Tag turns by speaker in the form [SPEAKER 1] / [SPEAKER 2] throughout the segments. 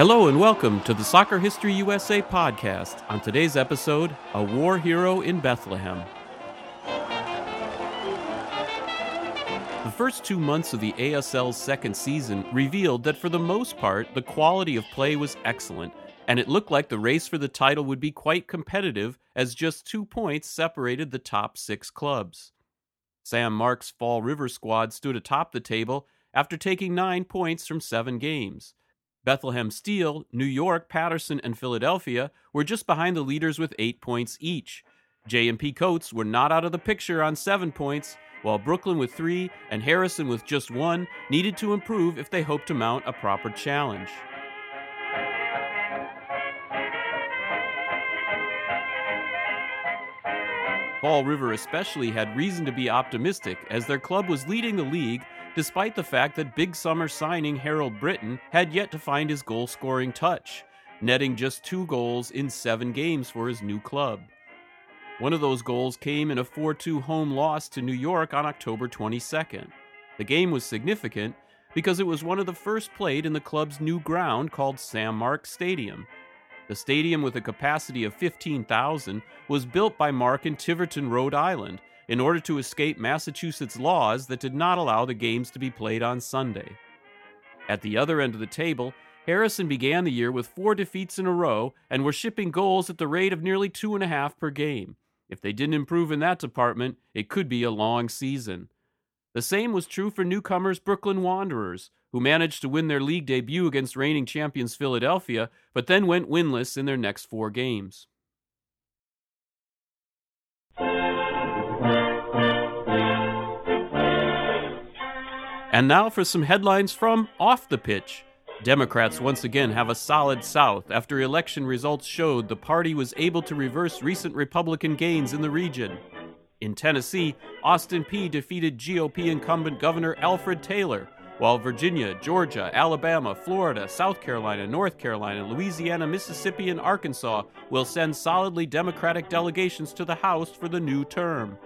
[SPEAKER 1] Hello and welcome to the Soccer History USA podcast. On today's episode, a war hero in Bethlehem. The first two months of the ASL's second season revealed that for the most part, the quality of play was excellent, and it looked like the race for the title would be quite competitive as just two points separated the top six clubs. Sam Mark's Fall River squad stood atop the table after taking nine points from seven games. Bethlehem Steel, New York, Paterson, and Philadelphia were just behind the leaders with eight points each. J&P Coats were not out of the picture on seven points, while Brooklyn with three and Harrison with just one needed to improve if they hoped to mount a proper challenge. Fall River especially had reason to be optimistic as their club was leading the league despite the fact that big summer signing Harold Brittan had yet to find his goal scoring touch, netting just two goals in seven games for his new club. One of those goals came in a 4 2 home loss to New York on October 22nd. The game was significant because it was one of the first played in the club's new ground called Sam Mark Stadium, the stadium, with a capacity of 15,000, was built by Mark in Tiverton, Rhode Island, in order to escape Massachusetts laws that did not allow the games to be played on Sunday. At the other end of the table, Harrison began the year with four defeats in a row and were shipping goals at the rate of nearly two and a half per game. If they didn't improve in that department, it could be a long season. The same was true for newcomers Brooklyn Wanderers, who managed to win their league debut against reigning champions Philadelphia, but then went winless in their next four games. And now for some headlines from off the pitch. Democrats once again have a solid South after election results showed the party was able to reverse recent Republican gains in the region. In Tennessee, Austin Peay defeated GOP incumbent Governor Alfred Taylor, while Virginia, Georgia, Alabama, Florida, South Carolina, North Carolina, Louisiana, Mississippi, and Arkansas will send solidly Democratic delegations to the House for the new term.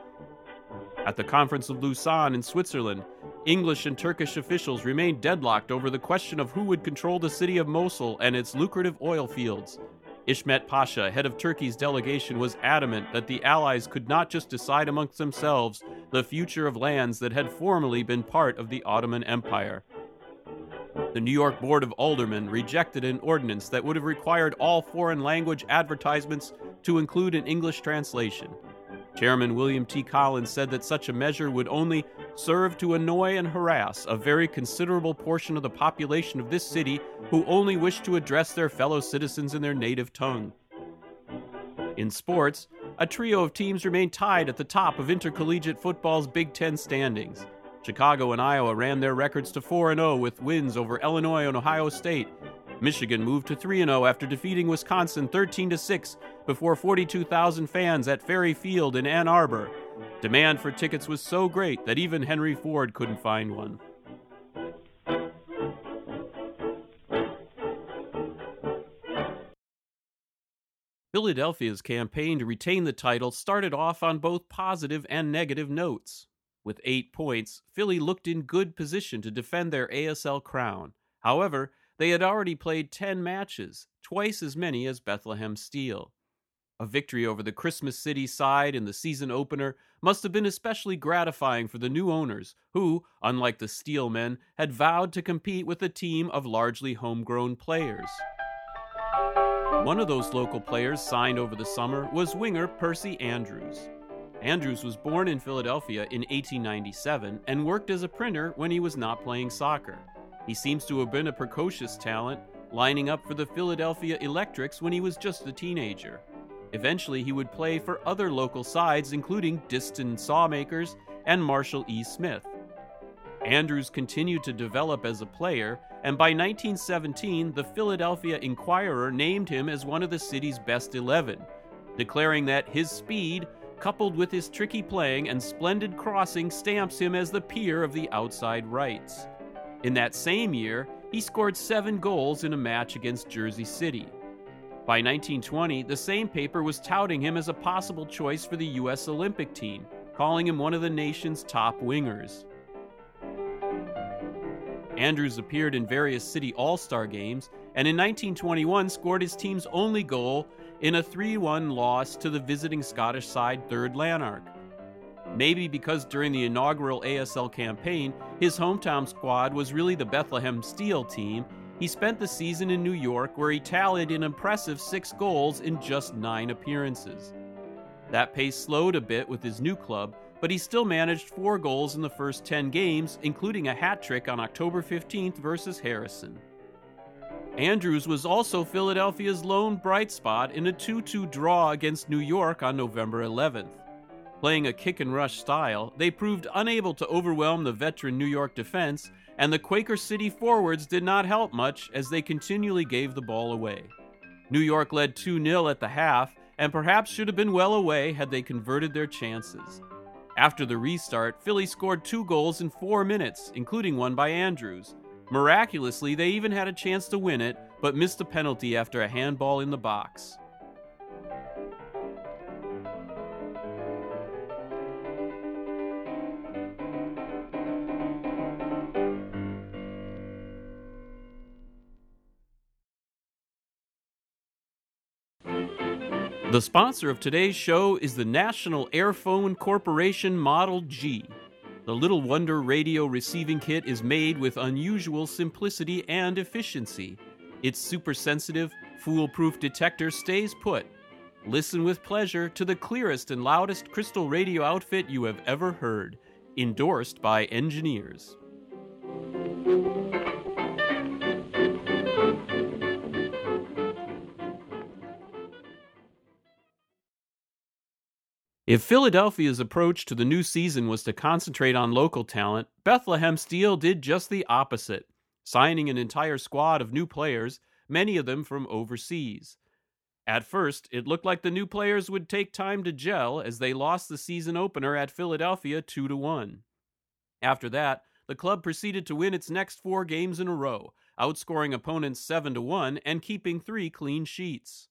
[SPEAKER 1] At the Conference of Lausanne in Switzerland, English and Turkish officials remained deadlocked over the question of who would control the city of Mosul and its lucrative oil fields. Ismet Pasha, head of Turkey's delegation, was adamant that the Allies could not just decide amongst themselves the future of lands that had formerly been part of the Ottoman Empire. The New York Board of Aldermen rejected an ordinance that would have required all foreign language advertisements to include an English translation. Chairman William T. Collins said that such a measure would only serve to annoy and harass a very considerable portion of the population of this city who only wish to address their fellow citizens in their native tongue. In sports, a trio of teams remain tied at the top of intercollegiate football's Big Ten standings. Chicago and Iowa ran their records to 4 0 with wins over Illinois and Ohio State, Michigan moved to 3 0 after defeating Wisconsin 13 6 before 42,000 fans at Ferry Field in Ann Arbor. Demand for tickets was so great that even Henry Ford couldn't find one. Philadelphia's campaign to retain the title started off on both positive and negative notes. With eight points, Philly looked in good position to defend their ASL crown. However, they had already played 10 matches, twice as many as Bethlehem Steel. A victory over the Christmas City side in the season opener must have been especially gratifying for the new owners, who, unlike the Steelmen, had vowed to compete with a team of largely homegrown players. One of those local players signed over the summer was winger Percy Andrews. Andrews was born in Philadelphia in 1897 and worked as a printer when he was not playing soccer. He seems to have been a precocious talent, lining up for the Philadelphia Electrics when he was just a teenager. Eventually, he would play for other local sides, including Disston Sawmakers and Marshall E. Smith. Andrews continued to develop as a player, and by 1917, the Philadelphia Inquirer named him as one of the city's best 11, declaring that his speed, coupled with his tricky playing and splendid crossing, stamps him as the peer of the outside rights. In that same year, he scored seven goals in a match against Jersey City. By 1920, the same paper was touting him as a possible choice for the U.S. Olympic team, calling him one of the nation's top wingers. Andrews appeared in various city all star games and in 1921 scored his team's only goal in a 3 1 loss to the visiting Scottish side 3rd Lanark. Maybe because during the inaugural ASL campaign, his hometown squad was really the Bethlehem Steel team, he spent the season in New York where he tallied an impressive six goals in just nine appearances. That pace slowed a bit with his new club, but he still managed four goals in the first 10 games, including a hat trick on October 15th versus Harrison. Andrews was also Philadelphia's lone bright spot in a 2 2 draw against New York on November 11th. Playing a kick and rush style, they proved unable to overwhelm the veteran New York defense, and the Quaker City forwards did not help much as they continually gave the ball away. New York led 2 0 at the half, and perhaps should have been well away had they converted their chances. After the restart, Philly scored two goals in four minutes, including one by Andrews. Miraculously, they even had a chance to win it, but missed a penalty after a handball in the box. The sponsor of today's show is the National Airphone Corporation Model G. The Little Wonder radio receiving kit is made with unusual simplicity and efficiency. Its super sensitive, foolproof detector stays put. Listen with pleasure to the clearest and loudest crystal radio outfit you have ever heard. Endorsed by engineers. If Philadelphia's approach to the new season was to concentrate on local talent, Bethlehem Steel did just the opposite, signing an entire squad of new players, many of them from overseas. At first, it looked like the new players would take time to gel as they lost the season opener at Philadelphia 2 to 1. After that, the club proceeded to win its next 4 games in a row, outscoring opponents 7 to 1 and keeping 3 clean sheets.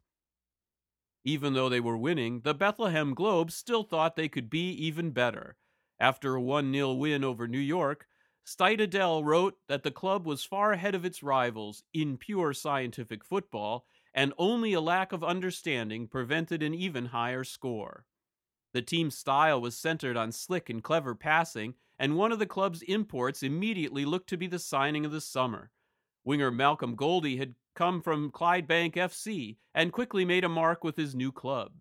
[SPEAKER 1] Even though they were winning, the Bethlehem Globe still thought they could be even better. After a 1 0 win over New York, Stite Adel wrote that the club was far ahead of its rivals in pure scientific football, and only a lack of understanding prevented an even higher score. The team's style was centered on slick and clever passing, and one of the club's imports immediately looked to be the signing of the summer. Winger Malcolm Goldie had come from Clydebank FC and quickly made a mark with his new club.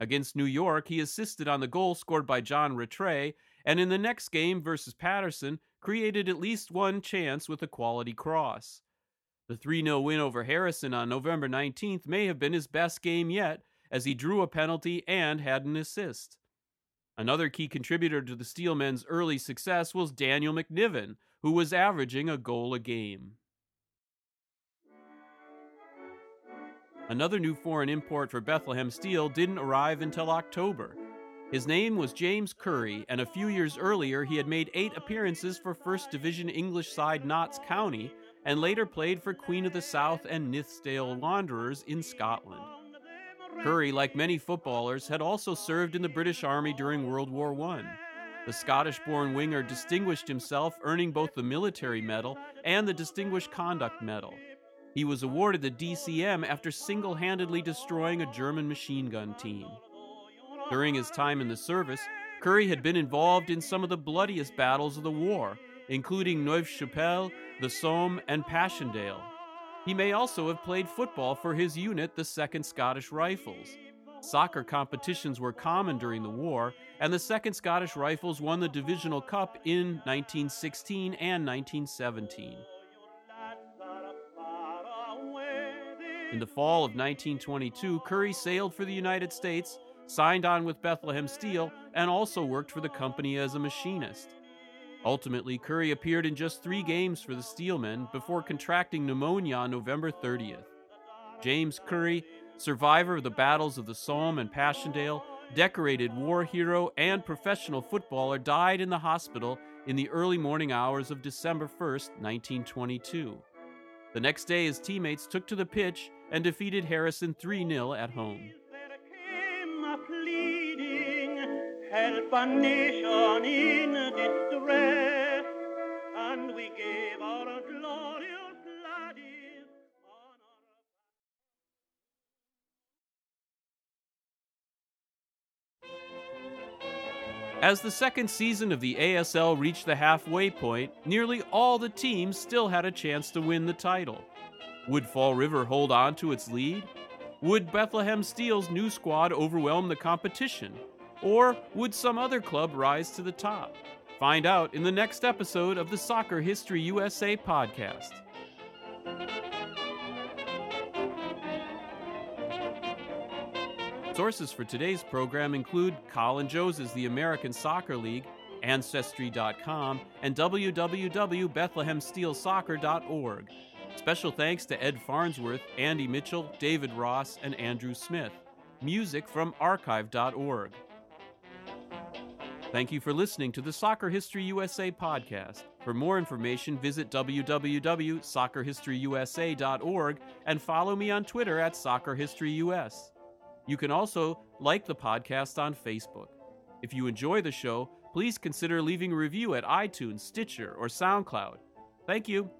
[SPEAKER 1] Against New York, he assisted on the goal scored by John Rattray, and in the next game versus Paterson, created at least one chance with a quality cross. The 3 0 win over Harrison on November 19th may have been his best game yet, as he drew a penalty and had an assist. Another key contributor to the Steelmen's early success was Daniel McNiven, who was averaging a goal a game. Another new foreign import for Bethlehem Steel didn't arrive until October. His name was James Currie, and a few years earlier he had made eight appearances for First Division English side Notts County and later played for Queen of the South and Nithsdale Wanderers in Scotland. Currie, like many footballers, had also served in the British Army during World War I. The Scottish born winger distinguished himself, earning both the Military Medal and the Distinguished Conduct Medal. He was awarded the DCM after single handedly destroying a German machine gun team. During his time in the service, Currie had been involved in some of the bloodiest battles of the war, including Neuve Chapelle, the Somme, and Passchendaele. He may also have played football for his unit, the 2nd Scottish Rifles. Soccer competitions were common during the war, and the 2nd Scottish Rifles won the Divisional Cup in 1916 and 1917. In the fall of 1922, Currie sailed for the United States, signed on with Bethlehem Steel, and also worked for the company as a machinist. Ultimately, Currie appeared in just three games for the Steelmen before contracting pneumonia on November 30th. James Currie, survivor of the battles of the Somme and Passchendaele, decorated war hero and professional footballer, died in the hospital in the early morning hours of December 1st, 1922. The next day, his teammates took to the pitch and defeated Harrison 3 0 at home. As the second season of the ASL reached the halfway point, nearly all the teams still had a chance to win the title. Would Fall River hold on to its lead? Would Bethlehem Steel's new squad overwhelm the competition? Or would some other club rise to the top? Find out in the next episode of the Soccer History USA podcast. Sources for today's program include Colin Jose's The American Soccer League, Ancestry.com, and www.bethlehemsteelsoccer.org. Special thanks to Ed Farnsworth, Andy Mitchell, David Ross, and Andrew Smith. Music from archive.org. Thank you for listening to the Soccer History USA podcast. For more information, visit www.soccerhistoryusa.org and follow me on Twitter at SoccerHistoryUS. You can also like the podcast on Facebook. If you enjoy the show, please consider leaving a review at iTunes, Stitcher, or SoundCloud. Thank you.